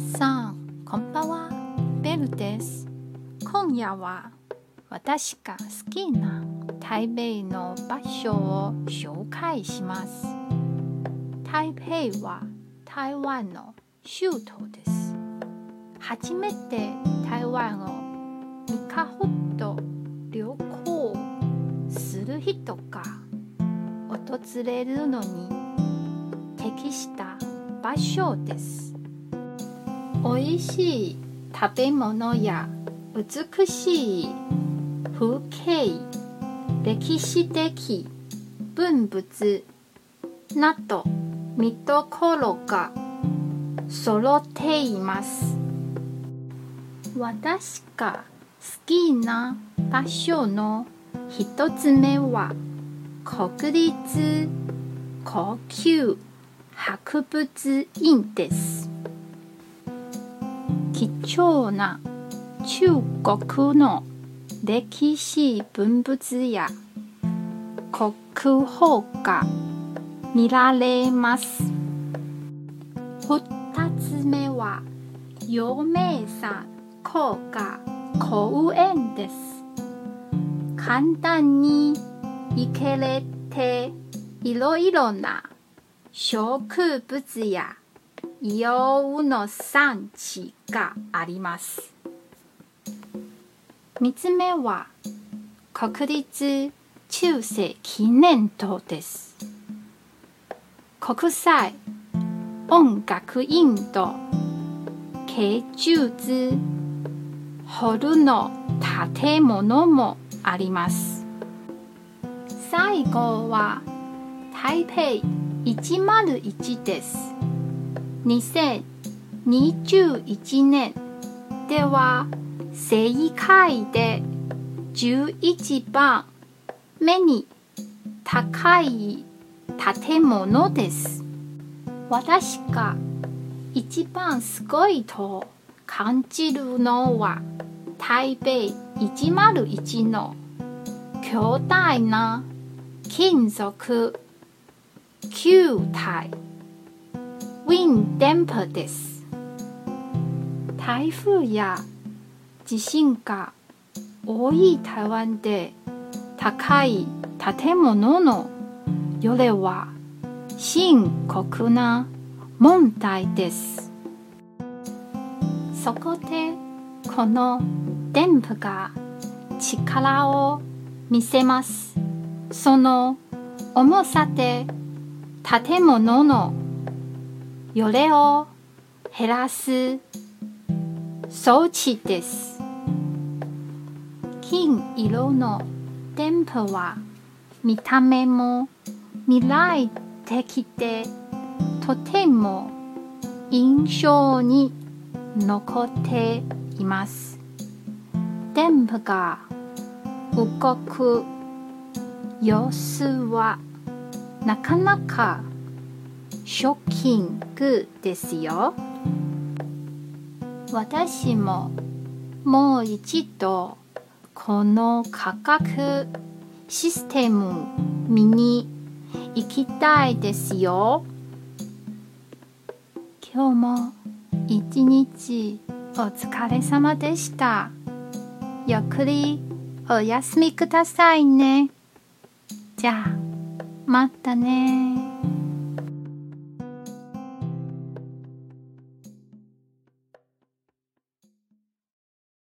さんこんばんは。ベルです。今夜は私が好きな台北の場所を紹介します。台北は台湾の首都です。初めて台湾を3日ほど旅行する人が訪れるのに適した場所です。おいしい食べ物や美しい風景歴史的文物など見どころが揃っています。私が好きな場所の一つ目は国立高級博物院です。貴重な中国の歴史文物や国宝が見られます。二つ目は陽明山高架公園です。簡単に行けれていろいろな植物や硫黄の産地があります。三つ目は国立中世記念塔です。国際音楽院と芸術ホルの建物もあります。最後は台北101です。2021年。では世界で11番。目に高い建物です。私が一番すごいと感じるのは台北101の巨大な金属。球体。ウィンデンプです。台風や地震が多い台湾で高い建物の揺れは深刻な問題です。そこでこの電波が力を見せます。その重さで建物の揺れを減らす装置です金色の電波は見た目も未来的でとても印象に残っています電波が動く様子はなかなかショッキングですよ。私ももう一度この価格システム見に行きたいですよ。今日も一日お疲れ様でした。ゆっくりお休みくださいね。じゃあまたね。